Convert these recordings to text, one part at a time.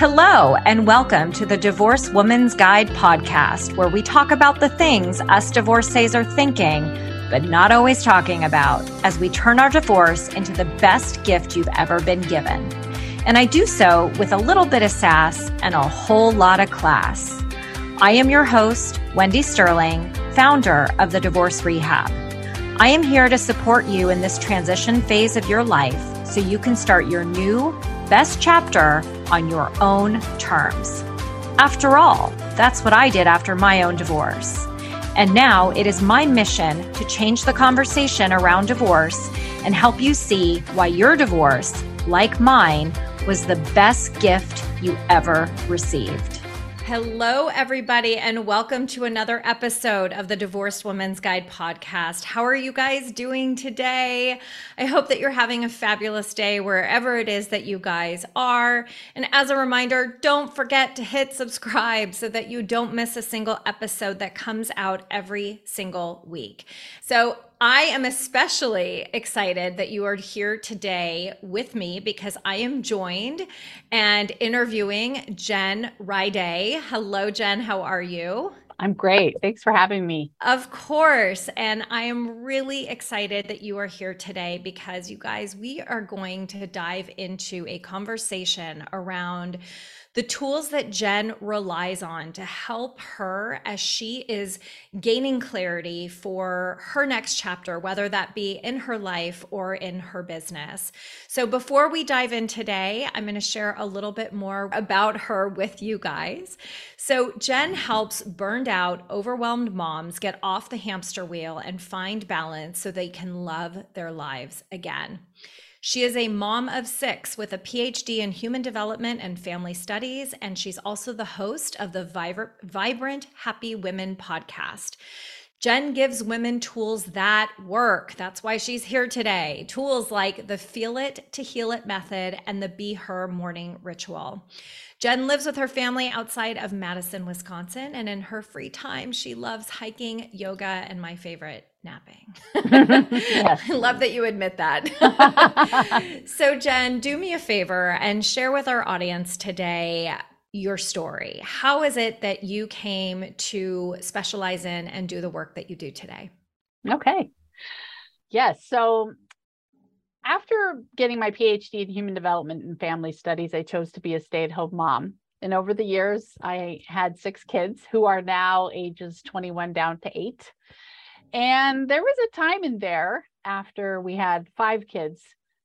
Hello, and welcome to the Divorce Woman's Guide podcast, where we talk about the things us divorcees are thinking, but not always talking about, as we turn our divorce into the best gift you've ever been given. And I do so with a little bit of sass and a whole lot of class. I am your host, Wendy Sterling, founder of the Divorce Rehab. I am here to support you in this transition phase of your life so you can start your new best chapter on your own terms. After all, that's what I did after my own divorce. And now it is my mission to change the conversation around divorce and help you see why your divorce, like mine, was the best gift you ever received. Hello, everybody, and welcome to another episode of the Divorced Woman's Guide podcast. How are you guys doing today? I hope that you're having a fabulous day wherever it is that you guys are. And as a reminder, don't forget to hit subscribe so that you don't miss a single episode that comes out every single week. So, I am especially excited that you are here today with me because I am joined and interviewing Jen Riday. Hello, Jen. How are you? I'm great. Thanks for having me. Of course. And I am really excited that you are here today because you guys, we are going to dive into a conversation around the tools that Jen relies on to help her as she is gaining clarity for her next chapter, whether that be in her life or in her business. So, before we dive in today, I'm going to share a little bit more about her with you guys. So, Jen helps burned out, overwhelmed moms get off the hamster wheel and find balance so they can love their lives again. She is a mom of six with a PhD in human development and family studies, and she's also the host of the Vibrant Happy Women podcast. Jen gives women tools that work. That's why she's here today. Tools like the Feel It to Heal It method and the Be Her morning ritual. Jen lives with her family outside of Madison, Wisconsin, and in her free time, she loves hiking, yoga, and my favorite, napping. I love that you admit that. so, Jen, do me a favor and share with our audience today your story. How is it that you came to specialize in and do the work that you do today? Okay. Yes. So, after getting my PhD in human development and family studies, I chose to be a stay at home mom. And over the years, I had six kids who are now ages 21 down to eight. And there was a time in there after we had five kids.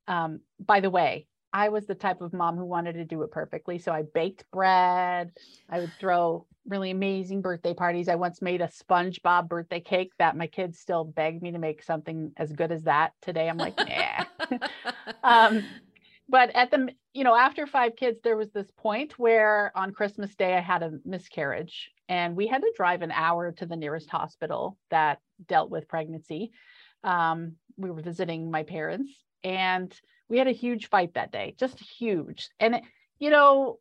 Um, by the way, I was the type of mom who wanted to do it perfectly. So I baked bread. I would throw really amazing birthday parties. I once made a SpongeBob birthday cake that my kids still beg me to make something as good as that today. I'm like, nah. um, but at the, you know, after five kids, there was this point where on Christmas Day I had a miscarriage and we had to drive an hour to the nearest hospital that dealt with pregnancy. Um, we were visiting my parents and we had a huge fight that day, just huge. And, you know,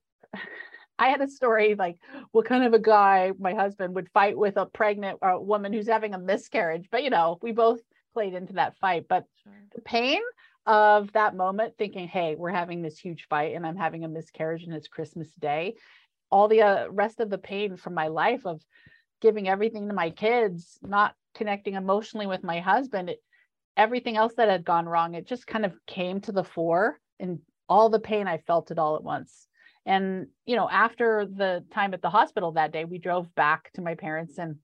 I had a story like what kind of a guy my husband would fight with a pregnant uh, woman who's having a miscarriage. But, you know, we both played into that fight. But sure. the pain of that moment, thinking, hey, we're having this huge fight and I'm having a miscarriage and it's Christmas Day, all the uh, rest of the pain from my life of giving everything to my kids, not connecting emotionally with my husband, it, everything else that had gone wrong, it just kind of came to the fore and all the pain, I felt it all at once. And, you know, after the time at the hospital that day, we drove back to my parents and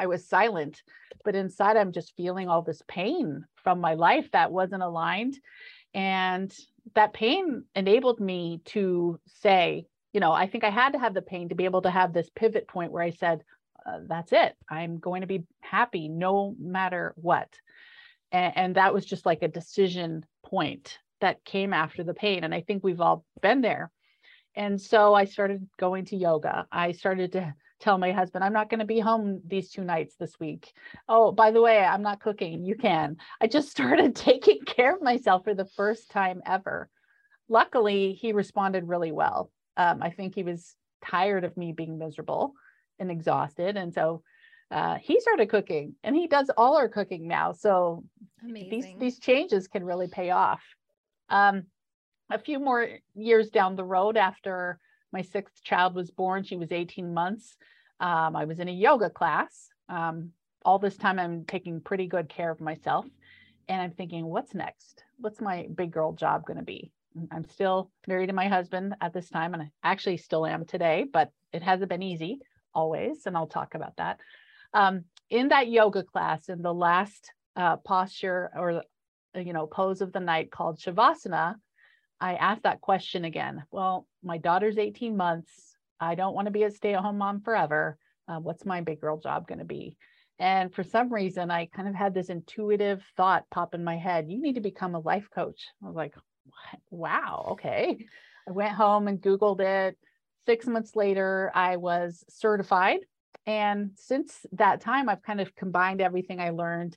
I was silent, but inside I'm just feeling all this pain from my life that wasn't aligned. And that pain enabled me to say, you know, I think I had to have the pain to be able to have this pivot point where I said, uh, that's it. I'm going to be happy no matter what. And, and that was just like a decision point that came after the pain. And I think we've all been there. And so I started going to yoga. I started to tell my husband, I'm not going to be home these two nights this week. Oh, by the way, I'm not cooking. You can. I just started taking care of myself for the first time ever. Luckily, he responded really well. Um, I think he was tired of me being miserable and exhausted. And so uh, he started cooking and he does all our cooking now. So Amazing. these, these changes can really pay off. Um, a few more years down the road after my sixth child was born. She was 18 months. Um, I was in a yoga class. Um, all this time, I'm taking pretty good care of myself. And I'm thinking, what's next? What's my big girl job going to be? I'm still married to my husband at this time, and I actually still am today, but it hasn't been easy always. And I'll talk about that. Um, in that yoga class, in the last uh, posture or you know pose of the night called shavasana, I asked that question again. Well, my daughter's 18 months. I don't want to be a stay-at-home mom forever. Uh, what's my big girl job going to be? And for some reason, I kind of had this intuitive thought pop in my head. You need to become a life coach. I was like, what? wow, okay. I went home and Googled it. Six months later, I was certified. And since that time, I've kind of combined everything I learned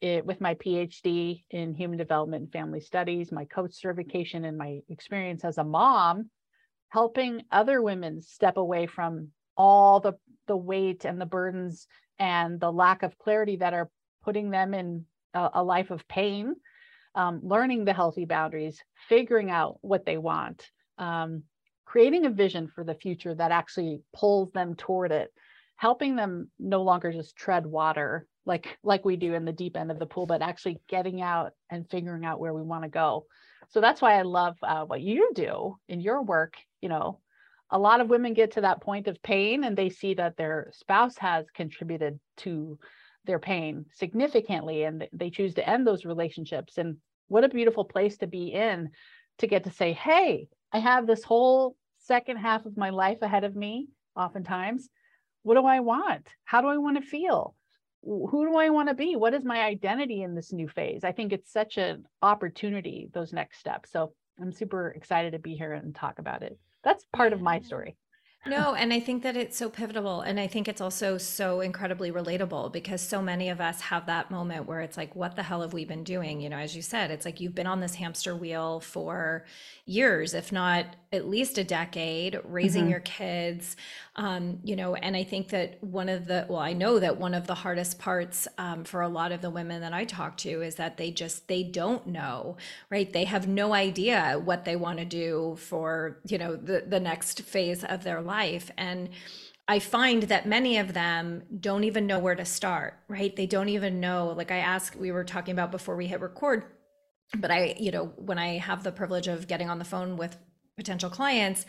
it, with my PhD in human development and family studies, my coach certification, and my experience as a mom, helping other women step away from all the, the weight and the burdens and the lack of clarity that are putting them in a, a life of pain, um, learning the healthy boundaries, figuring out what they want, um, creating a vision for the future that actually pulls them toward it helping them no longer just tread water like like we do in the deep end of the pool but actually getting out and figuring out where we want to go. So that's why i love uh, what you do in your work you know. A lot of women get to that point of pain and they see that their spouse has contributed to their pain significantly and they choose to end those relationships. And what a beautiful place to be in to get to say hey i have this whole second half of my life ahead of me oftentimes what do i want how do i want to feel who do I want to be? What is my identity in this new phase? I think it's such an opportunity, those next steps. So I'm super excited to be here and talk about it. That's part of my story. No, and I think that it's so pivotal. And I think it's also so incredibly relatable because so many of us have that moment where it's like, what the hell have we been doing? You know, as you said, it's like you've been on this hamster wheel for years, if not at least a decade, raising mm-hmm. your kids. Um, you know, and I think that one of the, well, I know that one of the hardest parts um, for a lot of the women that I talk to is that they just, they don't know, right? They have no idea what they want to do for, you know, the, the next phase of their life. And I find that many of them don't even know where to start, right? They don't even know. Like I asked, we were talking about before we hit record, but I, you know, when I have the privilege of getting on the phone with potential clients,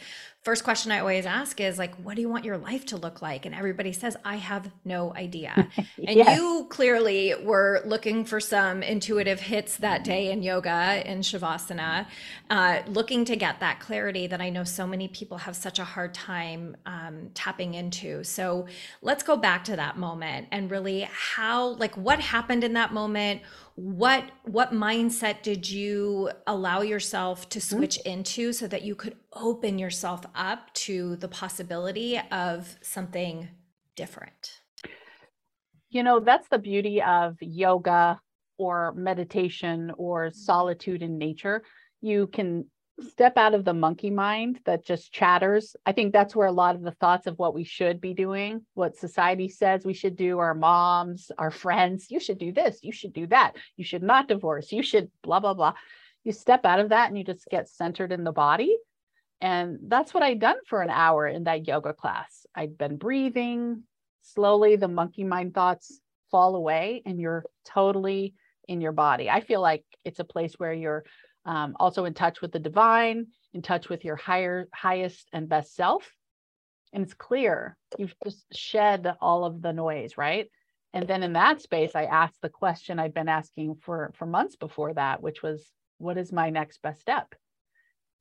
first question I always ask is like, what do you want your life to look like? And everybody says, I have no idea. And yes. you clearly were looking for some intuitive hits that day in yoga in Shavasana, uh, looking to get that clarity that I know so many people have such a hard time um, tapping into. So let's go back to that moment and really how, like, what happened in that moment? what what mindset did you allow yourself to mm-hmm. switch mm-hmm. into so that you could open yourself up to the possibility of something different you know that's the beauty of yoga or meditation or solitude in nature you can step out of the monkey mind that just chatters. I think that's where a lot of the thoughts of what we should be doing, what society says we should do, our moms, our friends, you should do this, you should do that, you should not divorce, you should blah, blah, blah. You step out of that and you just get centered in the body. And that's what I'd done for an hour in that yoga class. I'd been breathing. Slowly, the monkey mind thoughts fall away and you're totally in your body. I feel like it's a place where you're um, also in touch with the divine, in touch with your higher, highest and best self. And it's clear you've just shed all of the noise, right? And then in that space, I asked the question I'd been asking for for months before that, which was, what is my next best step?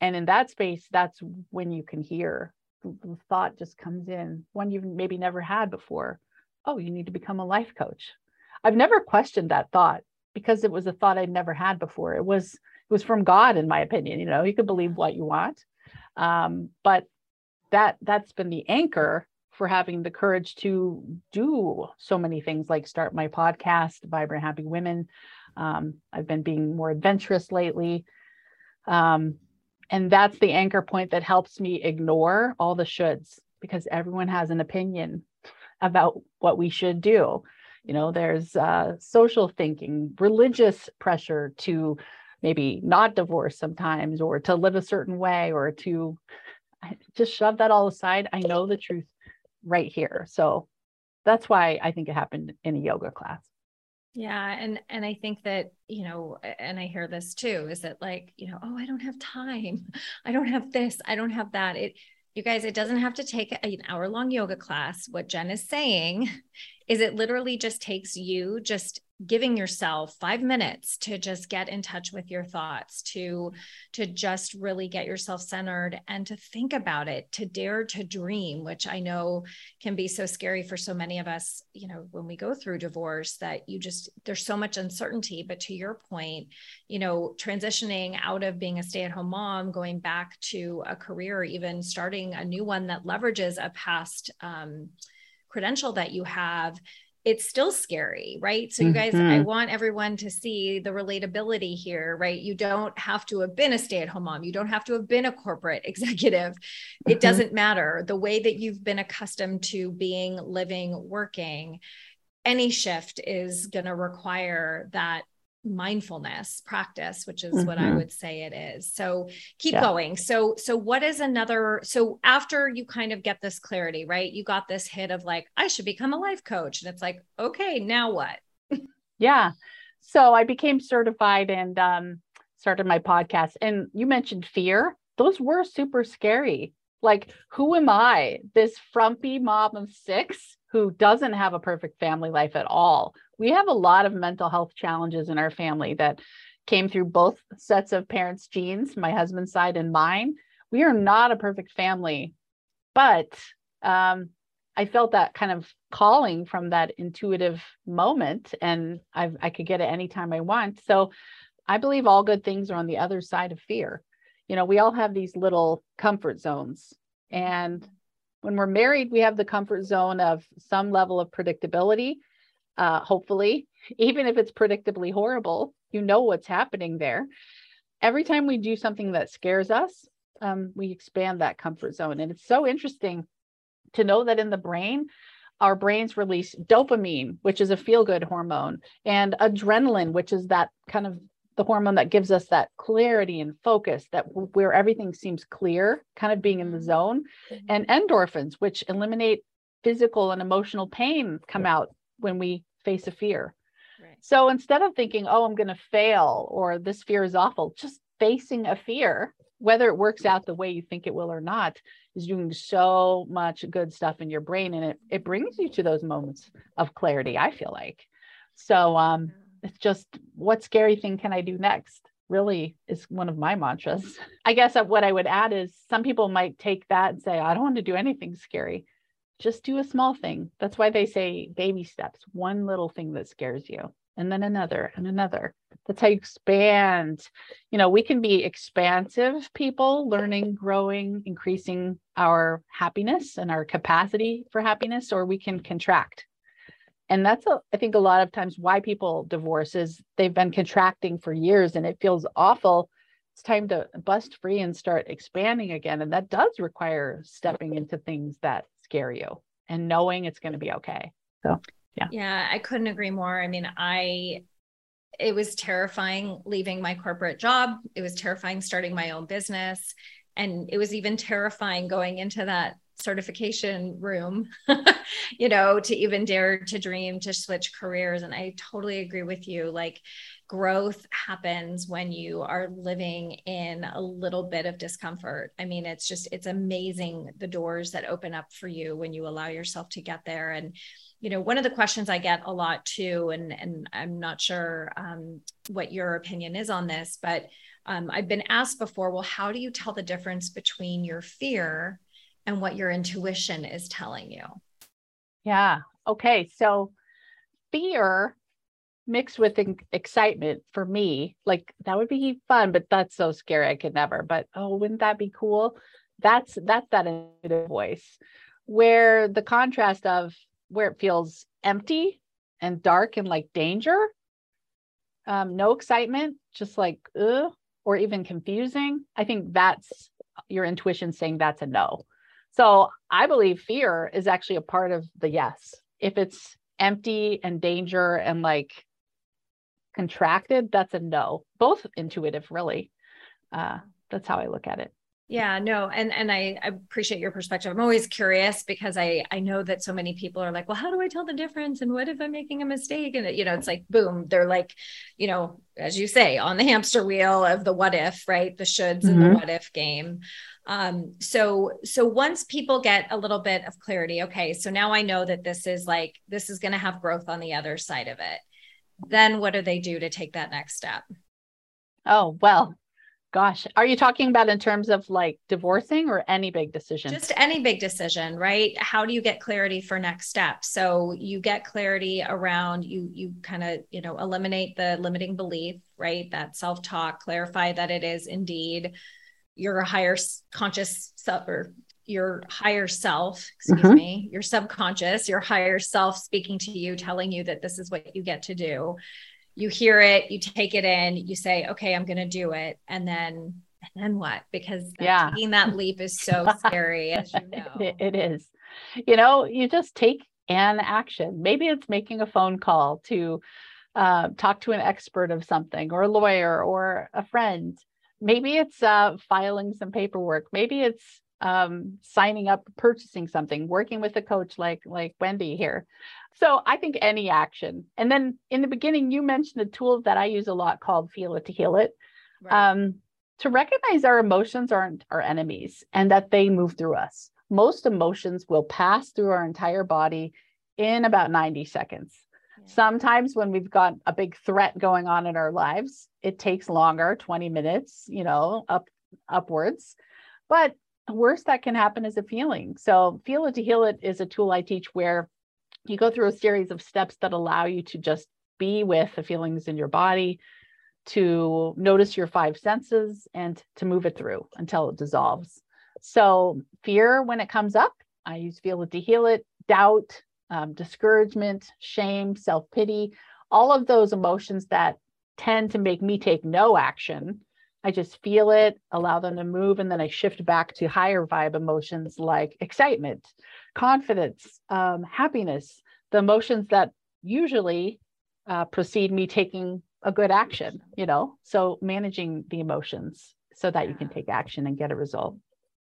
And in that space, that's when you can hear the thought just comes in, one you've maybe never had before. Oh, you need to become a life coach. I've never questioned that thought because it was a thought I'd never had before. It was it was from God, in my opinion. You know, you can believe what you want, um, but that that's been the anchor for having the courage to do so many things, like start my podcast, Vibrant Happy Women. Um, I've been being more adventurous lately. Um, and that's the anchor point that helps me ignore all the shoulds because everyone has an opinion about what we should do. You know, there's uh, social thinking, religious pressure to maybe not divorce sometimes or to live a certain way or to just shove that all aside. I know the truth right here. So that's why I think it happened in a yoga class. Yeah, and and I think that, you know, and I hear this too is that like, you know, oh, I don't have time. I don't have this, I don't have that. It you guys, it doesn't have to take an hour long yoga class. What Jen is saying is it literally just takes you just giving yourself five minutes to just get in touch with your thoughts to to just really get yourself centered and to think about it to dare to dream which i know can be so scary for so many of us you know when we go through divorce that you just there's so much uncertainty. But to your point you know transitioning out of being a stay-at-home mom going back to a career even starting a new one that leverages a past um, credential that you have it's still scary, right? So, you guys, mm-hmm. I want everyone to see the relatability here, right? You don't have to have been a stay at home mom. You don't have to have been a corporate executive. Mm-hmm. It doesn't matter. The way that you've been accustomed to being, living, working, any shift is going to require that mindfulness practice which is mm-hmm. what i mm-hmm. would say it is. So keep yeah. going. So so what is another so after you kind of get this clarity right you got this hit of like i should become a life coach. And it's like okay now what? Yeah. So i became certified and um started my podcast. And you mentioned fear. Those were super scary. Like who am i? This frumpy mom of six who doesn't have a perfect family life at all we have a lot of mental health challenges in our family that came through both sets of parents' genes, my husband's side and mine. We are not a perfect family, but um, I felt that kind of calling from that intuitive moment, and I've, I could get it anytime I want. So I believe all good things are on the other side of fear. You know, we all have these little comfort zones. And when we're married, we have the comfort zone of some level of predictability uh, hopefully, even if it's predictably horrible, you know what's happening there. Every time we do something that scares us, um, we expand that comfort zone. And it's so interesting to know that in the brain, our brains release dopamine, which is a feel good hormone, and adrenaline, which is that kind of the hormone that gives us that clarity and focus that where everything seems clear, kind of being in the mm-hmm. zone, mm-hmm. and endorphins, which eliminate physical and emotional pain, come out when we face a fear. Right. So instead of thinking, oh, I'm going to fail or this fear is awful, just facing a fear, whether it works out the way you think it will or not, is doing so much good stuff in your brain. And it, it brings you to those moments of clarity, I feel like. So um, it's just what scary thing can I do next? Really is one of my mantras. I guess what I would add is some people might take that and say, I don't want to do anything scary just do a small thing. That's why they say baby steps, one little thing that scares you, and then another and another. That's how you expand. You know, we can be expansive people, learning, growing, increasing our happiness and our capacity for happiness, or we can contract. And that's, a, I think, a lot of times why people divorce is they've been contracting for years and it feels awful. It's time to bust free and start expanding again. And that does require stepping into things that scare you and knowing it's going to be okay. So, yeah. Yeah, I couldn't agree more. I mean, I it was terrifying leaving my corporate job. It was terrifying starting my own business. And it was even terrifying going into that certification room, you know, to even dare to dream to switch careers. And I totally agree with you. Like, growth happens when you are living in a little bit of discomfort. I mean, it's just, it's amazing the doors that open up for you when you allow yourself to get there. And, you know, one of the questions I get a lot too, and, and I'm not sure um, what your opinion is on this, but um, I've been asked before, well, how do you tell the difference between your fear and what your intuition is telling you? Yeah. Okay. So, fear mixed with excitement for me like that would be fun but that's so scary i could never but oh wouldn't that be cool that's that's that intuitive voice where the contrast of where it feels empty and dark and like danger um, no excitement just like or even confusing i think that's your intuition saying that's a no so i believe fear is actually a part of the yes if it's empty and danger and like contracted, that's a no. Both intuitive, really. Uh, that's how I look at it. Yeah, no, and and I, I appreciate your perspective. I'm always curious because I I know that so many people are like, well, how do I tell the difference? And what if I'm making a mistake? And it, you know, it's like boom, they're like, you know, as you say, on the hamster wheel of the what if, right? The shoulds mm-hmm. and the what if game. Um, so so once people get a little bit of clarity, okay, so now I know that this is like this is going to have growth on the other side of it. Then what do they do to take that next step? Oh, well, Gosh, are you talking about in terms of like divorcing or any big decision? Just any big decision, right? How do you get clarity for next step? So you get clarity around you you kind of, you know, eliminate the limiting belief, right? That self-talk, clarify that it is indeed your higher conscious self or your higher self, excuse mm-hmm. me, your subconscious, your higher self speaking to you, telling you that this is what you get to do you hear it, you take it in, you say, okay, I'm going to do it. And then, and then what? Because yeah. taking that leap is so scary, as you know. it, it is. You know, you just take an action. Maybe it's making a phone call to uh, talk to an expert of something or a lawyer or a friend. Maybe it's uh, filing some paperwork. Maybe it's um, signing up, purchasing something, working with a coach like like Wendy here. So I think any action. And then in the beginning, you mentioned a tool that I use a lot called Feel It to Heal It. Right. Um, to recognize our emotions aren't our enemies and that they move through us. Most emotions will pass through our entire body in about 90 seconds. Sometimes when we've got a big threat going on in our lives, it takes longer, 20 minutes, you know, up upwards. But worst that can happen is a feeling. So, Feel It to Heal It is a tool I teach where you go through a series of steps that allow you to just be with the feelings in your body, to notice your five senses, and to move it through until it dissolves. So, fear, when it comes up, I use Feel It to Heal It, doubt, um, discouragement, shame, self pity, all of those emotions that tend to make me take no action I just feel it, allow them to move, and then I shift back to higher vibe emotions like excitement, confidence, um, happiness, the emotions that usually uh, precede me taking a good action, you know? So managing the emotions so that you can take action and get a result.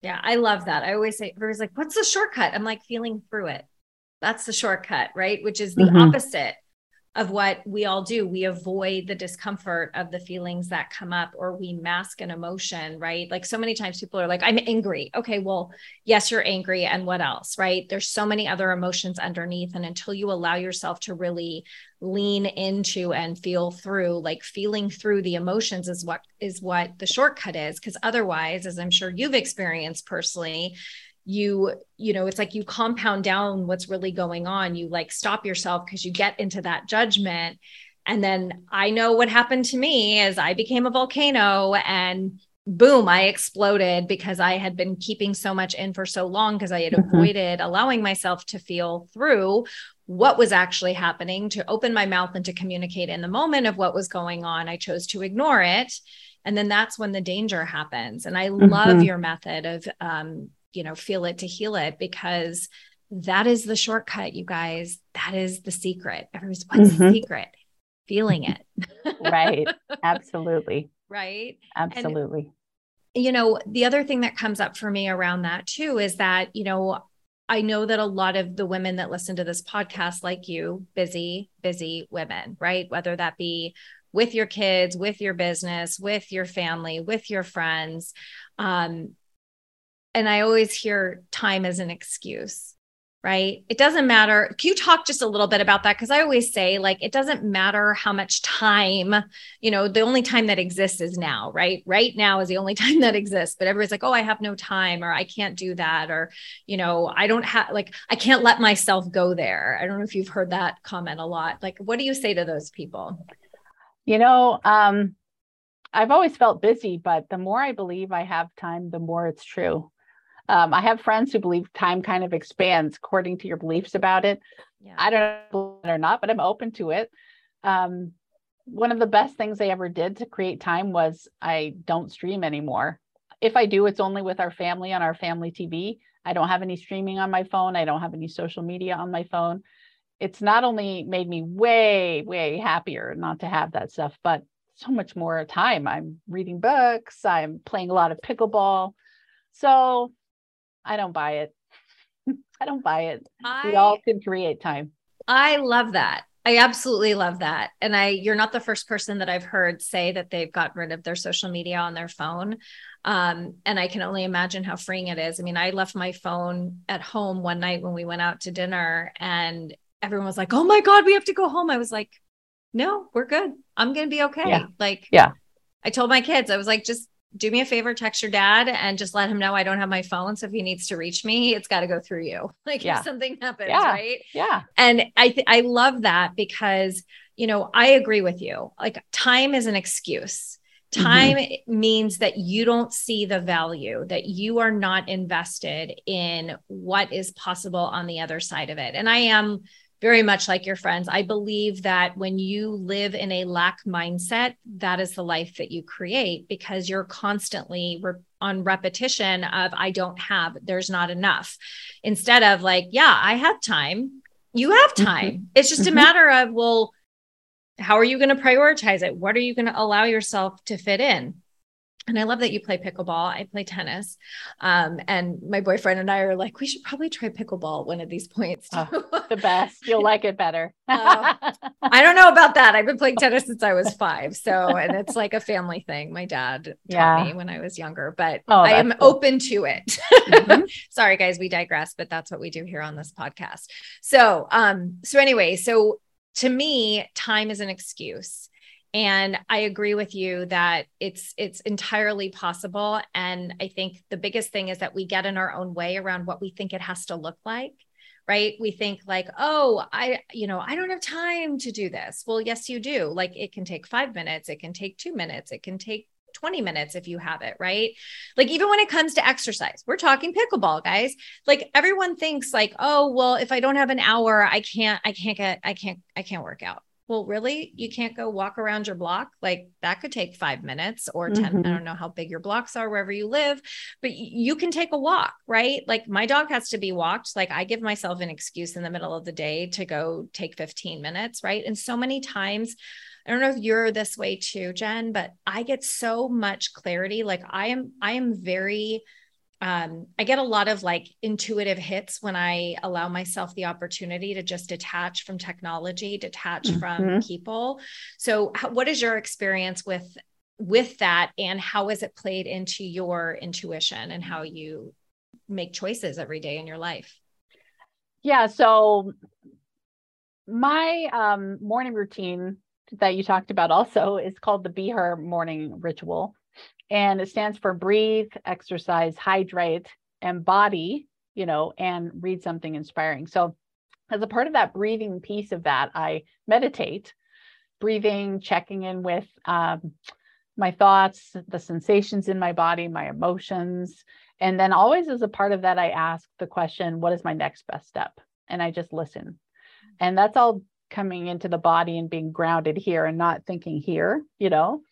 Yeah, I love that. I always say, everybody's like, what's the shortcut? I'm like, feeling through it. That's the shortcut, right? Which is the mm-hmm. opposite of what we all do. We avoid the discomfort of the feelings that come up or we mask an emotion, right? Like so many times people are like, I'm angry. Okay, well, yes, you're angry. And what else, right? There's so many other emotions underneath. And until you allow yourself to really lean into and feel through, like feeling through the emotions is what is what the shortcut is. Cause otherwise, as I'm sure you've experienced personally, you you know it's like you compound down what's really going on. You like stop yourself because you get into that judgment. And then i know what happened to me as i became a volcano and boom i exploded because i had been keeping so much in for so long because i had mm-hmm. avoided allowing myself to feel through what was actually happening to open my mouth and to communicate in the moment of what was going on. I chose to ignore it. And then that's when the danger happens. And i mm-hmm. love your method of um, you know, feel it to heal it because that is the shortcut, you guys. That is the secret. Everybody's what's mm-hmm. the secret? Feeling it. right. Absolutely. Right. Absolutely. And, you know, the other thing that comes up for me around that too is that, you know, I know that a lot of the women that listen to this podcast, like you, busy, busy women, right? Whether that be with your kids, with your business, with your family, with your friends. Um, and I always hear time as an excuse, right? It doesn't matter. Can you talk just a little bit about that? Because I always say, like, it doesn't matter how much time, you know, the only time that exists is now, right? Right now is the only time that exists. But everybody's like, oh, I have no time, or I can't do that, or, you know, I don't have, like, I can't let myself go there. I don't know if you've heard that comment a lot. Like, what do you say to those people? You know, um, I've always felt busy, but the more I believe I have time, the more it's true. Um, I have friends who believe time kind of expands according to your beliefs about it. Yeah. I don't know it or not, but I'm open to it. Um, one of the best things I ever did to create time was I don't stream anymore. If I do, it's only with our family on our family TV. I don't have any streaming on my phone. I don't have any social media on my phone. It's not only made me way, way happier not to have that stuff, but so much more time. I'm reading books, I'm playing a lot of pickleball, So I don't buy it. I don't buy it. I, we all can create time. I love that. I absolutely love that. And I you're not the first person that I've heard say that they've gotten rid of their social media on their phone. Um, and I can only imagine how freeing it is. I mean, I left my phone at home one night when we went out to dinner and everyone was like, "Oh my god, we have to go home." I was like, "No, we're good. I'm going to be okay." Yeah. Like Yeah. I told my kids, I was like, just do me a favor, text your dad and just let him know I don't have my phone. So if he needs to reach me, it's got to go through you. Like Yeah. if something happens, Yeah. right? Yeah. And I th- I love that because you know I agree with you. Like time is an excuse. Mhm. Time means that you don't see the value, that you are not invested in what is possible on the other side of it. And I am very much like your friends. I believe that when you live in a lack mindset, that is the life that you create because you're constantly re- on repetition of, I don't have, there's not enough. Instead of like, yeah, I have time. You have time. It's just a Mhm. matter of, well, how are you going to prioritize it? What are you going to allow yourself to fit in? And I love that you play pickleball. I play tennis. Um, and my boyfriend and I are like, we should probably try pickleball one of these points. Oh. The best. You'll like it better. Oh. I don't know about that. I've been playing tennis since I was five. So, and it's like a family thing. My dad taught Yeah. me when I was younger, but Oh, I am cool. open to it. Mhm. Sorry, guys, we digress, but that's what we do here on this podcast. So, um, so anyway, so to me, time is an excuse. And I agree with you that it's it's entirely possible. And I think the biggest thing is that we get in our own way around what we think it has to look like right? We think like oh i you know i don't have time to do this. Well yes you do. Like it can take 5 minutes it can take 2 minutes it can take 20 minutes if you have it right? Like even when it comes to exercise we're talking pickleball guys. Like everyone thinks like oh well if i don't have an hour i can't i can't get i can't i can't work out well really you can't go walk around your block like that could take 5 minutes or 10 Mhm. i don't know how big your blocks are wherever you live but you can take a walk, right? Like my dog has to be walked. Like I give myself an excuse in the middle of the day to go take 15 minutes, right? And so many times, I don't know if you're this way too, Jen, but I get so much clarity. Like I am, I am very, um, I get a lot of like intuitive hits when I allow myself the opportunity to just detach from technology, detach from Mhm. people. So, how, what is your experience with with that and how has it played into your intuition and how you make choices every day in your life yeah. So my um, morning routine that you talked about also is called the Be Her morning ritual. And it stands for breathe, exercise, hydrate, and body, you know, and read something inspiring. So as a part of that breathing piece of that, I meditate, breathing, checking in with um, my thoughts, the sensations in my body, my emotions. And then always as a part of that, I ask the question, what is my next best step? And I just listen. And that's all coming into the body and being grounded here and not thinking here, you know?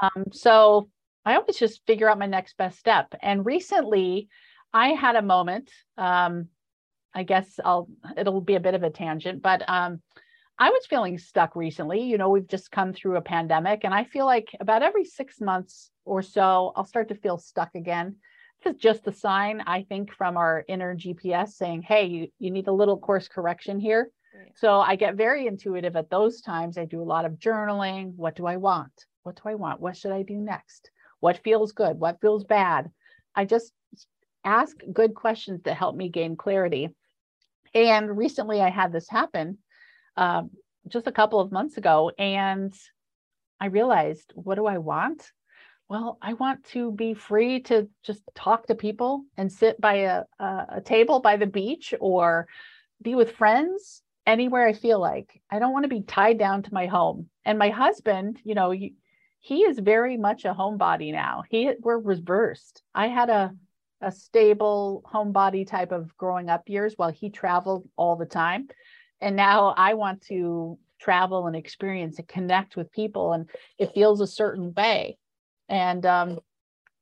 Um, so I always just figure out my next best step. And recently I had a moment, um, I guess I'll, it'll be a bit of a tangent, but um, I was feeling stuck recently. You know, we've just come through a pandemic, and I feel like about every six months or so, I'll start to feel stuck again. This is just a sign, I think, from our inner GPS saying, hey, you, you need a little course correction here. Right. So I get very intuitive at those times. I do a lot of journaling. What do I want? What do I want? What should I do next? What feels good? What feels bad? I just ask good questions to help me gain clarity. And recently I had this happen um, just a couple of months ago, and I realized, what do I want? Well, I want to be free to just talk to people and sit by a, a, a table by the beach or be with friends anywhere I feel like. I don't want to be tied down to my home. And my husband, you know, he is very much a homebody now. He we're reversed. I had a a stable homebody type of growing up years while he traveled all the time. And now I want to travel and experience and connect with people and it feels a certain way. And um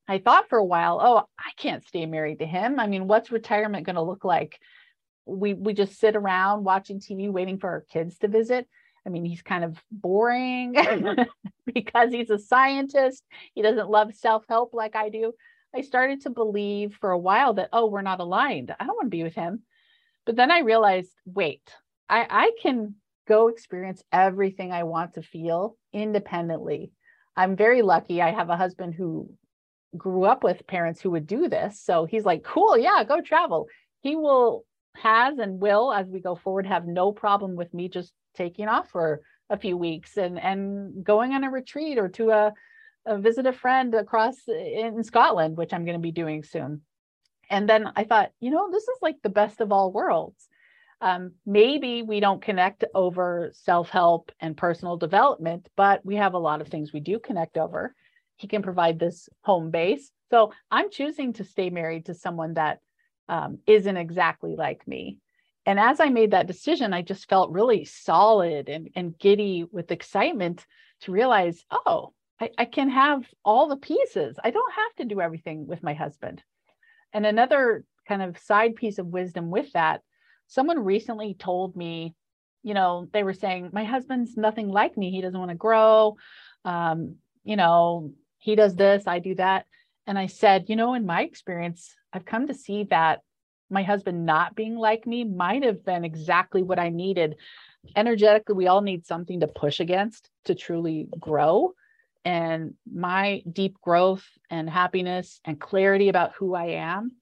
I thought for a while, oh, I can't stay married to him. I mean, what's retirement going to look like? We we just sit around watching TV waiting for our kids to visit. I mean, he's kind of boring because he's a scientist. He doesn't love self-help like I do. I started to believe for a while that, oh, we're not aligned. I don't want to be with him. But then I realized, wait, I, I can go experience everything I want to feel independently. I'm very lucky. I have a husband who grew up with parents who would do this. So he's like, cool, yeah, go travel. He will, has, and will, as we go forward, have no problem with me just taking off for a few weeks and and going on a retreat or to a, a visit a friend across in Scotland, which I'm going to be doing soon. And then I thought, you know, this is like the best of all worlds. Um, maybe we don't connect over self help and personal development, but we have a lot of things we do connect over. He can provide this home base. So I'm choosing to stay married to someone that um, not exactly like me. And as I made that decision, I just felt really solid and, and giddy with excitement to realize, oh, I, I can have all the pieces. I don't have to do everything with my husband. And another kind of side piece of wisdom with that, someone recently told me, you know, they were saying, my husband's nothing like me. He doesn't want to grow. Um, you know, he does this, I do that. And I said, you know, in my experience, I've come to see that my husband not being like me might have been exactly what I needed. Energetically, we all need something to push against to truly grow. And my deep growth and happiness and clarity about who I am,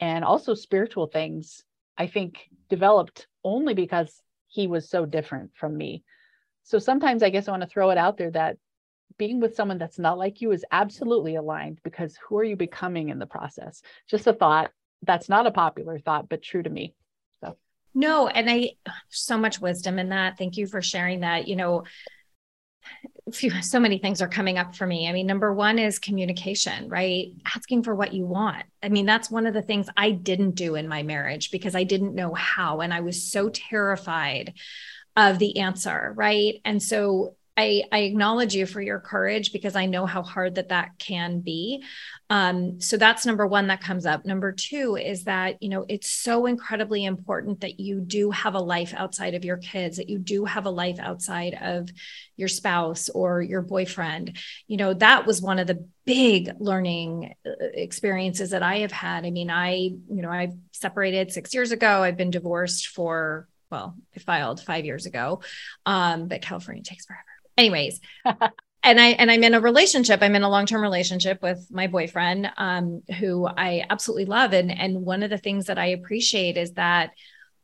and also spiritual things, I think developed only because he was so different from me. So sometimes I guess I want to throw it out there that being with someone that's not like you is absolutely aligned because who are you becoming in the process? Just a thought that's not a popular thought, but true to me. So no, and I so much wisdom in that. Thank you for sharing that. You know, few, so many things are coming up for me. I mean, number one is communication, right? Asking for what you want. I mean, that's one of the things I didn't do in my marriage because I didn't know how. And I was so terrified of the answer, right? And so I, I acknowledge you for your courage because I know how hard that that can be. Um, so that's number one that comes up. Number two is that, you know, it's so incredibly important that you do have a life outside of your kids, that you do have a life outside of your spouse or your boyfriend. You know, that was one of the big learning uh, experiences that I have had. I mean, I, you know, I separated six years ago. I've been divorced for well, I filed five years ago, um, but California takes forever anyways and i and i'm in a relationship i'm in a long-term relationship with my boyfriend um, who i absolutely love and and one of the things that i appreciate is that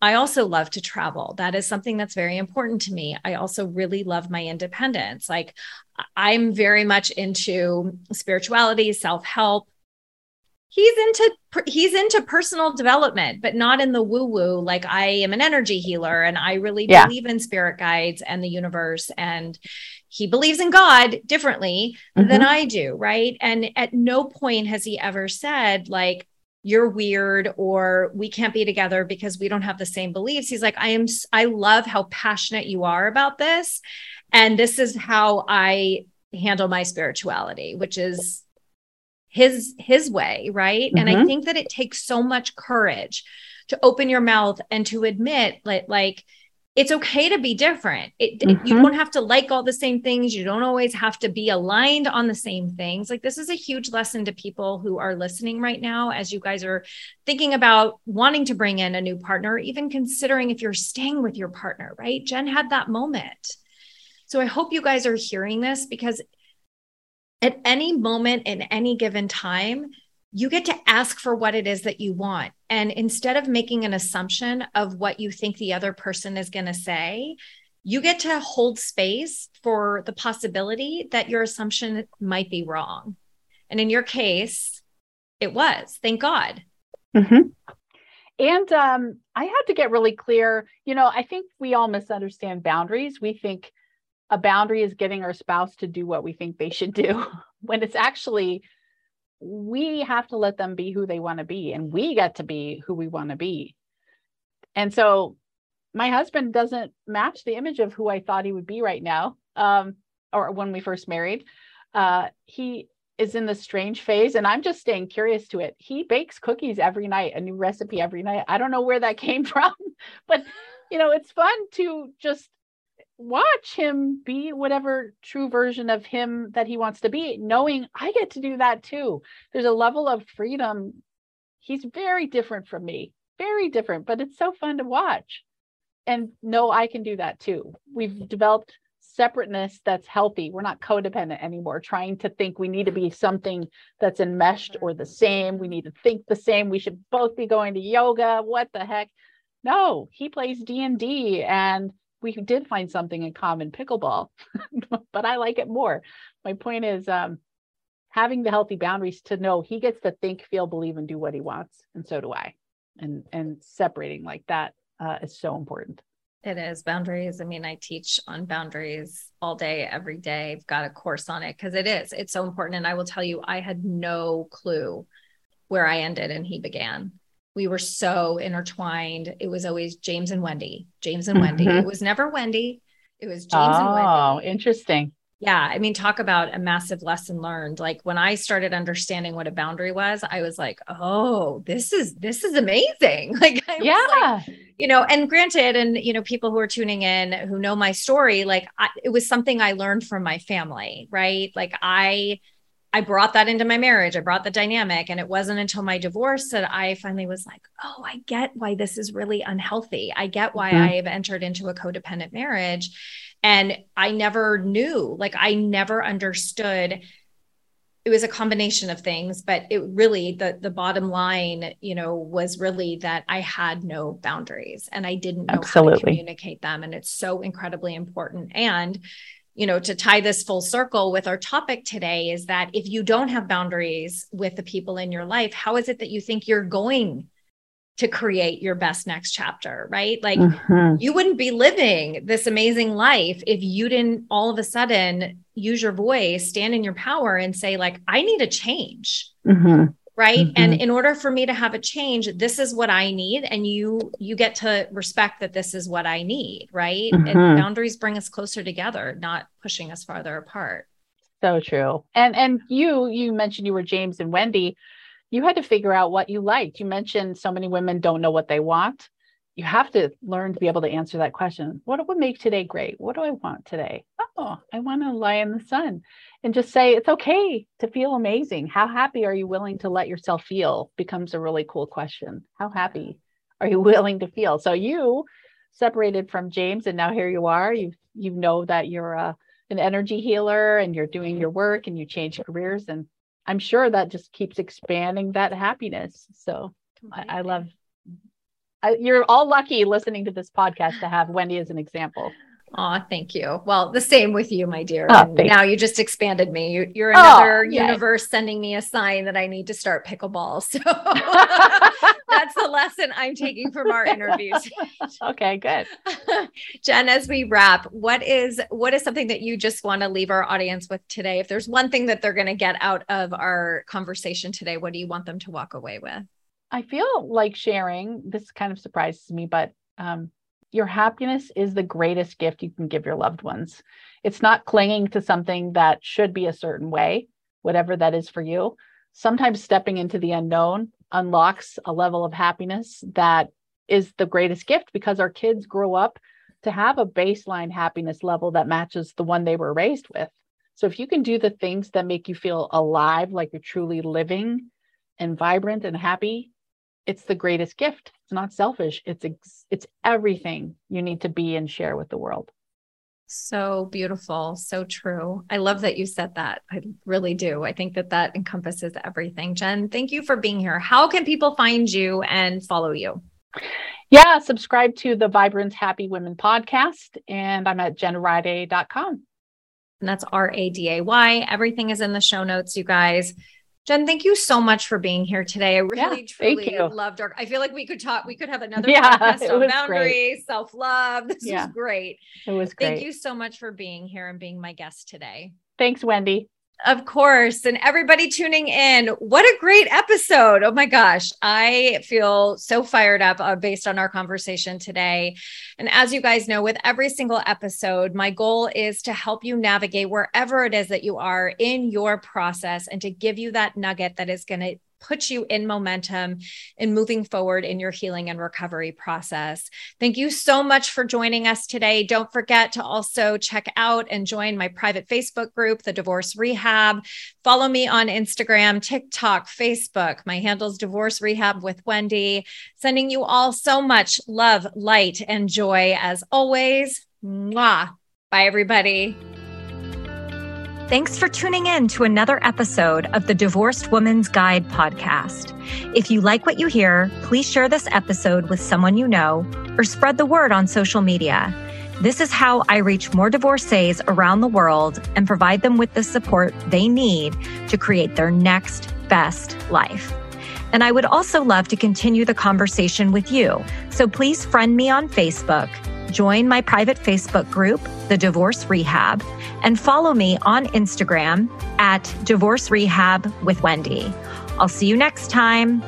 I also love to travel. That is something that's very important to me. I also really love my independence. Like I'm very much into spirituality, self-help, he's into he's into personal development but not in the woo woo like i am an energy healer and i really yeah. believe in spirit guides and the universe and he believes in god differently mm-hmm. than i do right and at no point has he ever said like you're weird or we can't be together because we don't have the same beliefs he's like i am i love how passionate you are about this and this is how i handle my spirituality which is his his way right mm-hmm. and i mm-hmm. think that it takes so much courage to open your mouth and to admit like like it's okay to be different it, mm-hmm. you don't have to like all the same things you don't always have to be aligned on the same things like this is a huge lesson to people who are listening right now as you guys are thinking about wanting to bring in a new partner even considering if you're staying with your partner right jen had that moment so i hope you guys are hearing this because at any moment in any given time, you get to ask for what it is that you want. And instead of making an assumption of what you think the other person is going to say, you get to hold space for the possibility that your assumption might be wrong. And in your case, it was. Thank God. Mm-hmm. And um, I had to get really clear. You know, I think we all misunderstand boundaries. We think a boundary is getting our spouse to do what we think they should do. When it's actually we have to let them be who they want to be and we get to be who we want to be. And so my husband doesn't match the image of who i thought he would be right now um, or when we first married. Uh, he is in the strange phase and i'm just staying curious to it. He bakes cookies every night a new recipe every night. I don't know where that came from but you know it's fun to just watch him be whatever true version of him that he wants to be, knowing I get to do that too. There's a level of freedom. He's very different from me, very different, but it's so fun to watch. And know I can do that too. We've developed separateness that's healthy. We're not codependent anymore, trying to think we need to be something that's enmeshed or the same. We need to think the same. We should both be going to yoga. What the heck? No, he plays D&D and we did find something in common pickleball, but I like it more. My point is um, having the healthy boundaries to know he gets to think, feel, believe, and do what he wants, and so do I. And and separating like that uh, is so important. It is boundaries. I mean, I teach on boundaries all day, every day. I've got a course on it because it is. It's so important. And I will tell you, I had no clue where I ended and he began we were so intertwined. It was always James and Wendy, James and Wendy. Mm-hmm. It was never Wendy. It was James oh, and Wendy. Oh, interesting. Yeah. I mean, talk about a massive lesson learned. Like when I started understanding what a boundary was, I was like, oh, this is, this is amazing. Like, I yeah. Like, you know, and granted, and, you know, people who are tuning in who know my story, like I, it was something I learned from my family, right? Like I, I brought that into my marriage. I brought the dynamic. And it wasn't until my divorce that I finally was like, oh, I get why this is really unhealthy. I get why mm-hmm. I have entered into a codependent marriage. And I never knew, like, I never understood. It was a combination of things, but it really, the, the bottom line, you know, was really that I had no boundaries and I didn't know Absolutely. how to communicate them. And it's so incredibly important. And, you know, to tie this full circle with our topic today is that if you don't have boundaries with the people in your life, how is it that you think you're going to create your best next chapter, right? Like mm-hmm. you wouldn't be living this amazing life if you didn't all of a sudden use your voice, stand in your power and say like I need a change. Mm-hmm right? Mm-hmm. and in order for me to have a change this is what i need and you you get to respect that this is what i need right? Mm-hmm. and boundaries bring us closer together not pushing us farther apart. So true. And and you you mentioned you were james and wendy. You had to figure out what you liked. You mentioned so many women don't know what they want. You have to learn to be able to answer that question. What would make today great? What do i want today? Oh i want to lie in the sun and just say it's okay to feel amazing. How happy are you willing to let yourself feel becomes a really cool question. How happy are you willing to feel? So you separated from James and now here you are. You you know that you're a, an energy healer and you're doing your work and you change careers and I'm sure that just keeps expanding that happiness. So I, I, love I, you're all lucky listening to this podcast to have Wendy as an example. Oh, thank you. Well, the same with you, my dear. Oh, now you just expanded me. You, you're another oh, universe sending me a sign that I need to start pickleball. So that's the lesson I'm taking from our interviews. okay, good. Jen, as we wrap, what is what is something that you just want to leave our audience with today? If there's one thing that they're going to get out of our conversation today, what do you want them to walk away with? I feel like sharing. This kind of surprises me, but um, your happiness is the greatest gift you can give your loved ones. It's not clinging to something that should be a certain way, whatever that is for you. Sometimes stepping into the unknown unlocks a level of happiness that is the greatest gift because our kids grow up to have a baseline happiness level that matches the one they were raised with. So if you can do the things that make you feel alive, like you're truly living and vibrant and happy, it's the greatest gift. It's not selfish. It's ex- it's everything you need to be and share with the world. So beautiful, so true. I love that you said that. I really do. I think that that encompasses everything. Jen, thank you for being here. How can people find you and follow you? Yeah, subscribe to the Vibrant Happy Women podcast, and I'm at jenriday.com. And that's R I D A Y. Everything is in the show notes, you guys. Jen, thank you so much for being here today. I really, yeah, truly loved our. I feel like we could talk. We could have another yeah, podcast on boundaries, self love. This yeah. was great. It was great. Thank you so much for being here and being my guest today. Thanks, Wendy. Of course. And everybody tuning in, what a great episode. Oh my gosh. I feel so fired up uh, based on our conversation today. And as you guys know, with every single episode, my goal is to help you navigate wherever it is that you are in your process and to give you that nugget that is going to put you in momentum in moving forward in your healing and recovery process. Thank you so much for joining us today. Don't forget to also check out and join my private Facebook group, The Divorce Rehab. Follow me on Instagram, TikTok, Facebook. My handle's Divorce Rehab with Wendy. Sending you all so much love, light, and joy as always. Mwah. Bye, everybody. Thanks for tuning in to another episode of the Divorced Woman's Guide podcast. If you like what you hear, please share this episode with someone you know or spread the word on social media. This is how I reach more divorcees around the world and provide them with the support they need to create their next best life. And I would also love to continue the conversation with you. So please friend me on Facebook, join my private Facebook group, The Divorce Rehab and follow me on Instagram at Divorce Rehab with Wendy. I'll see you next time.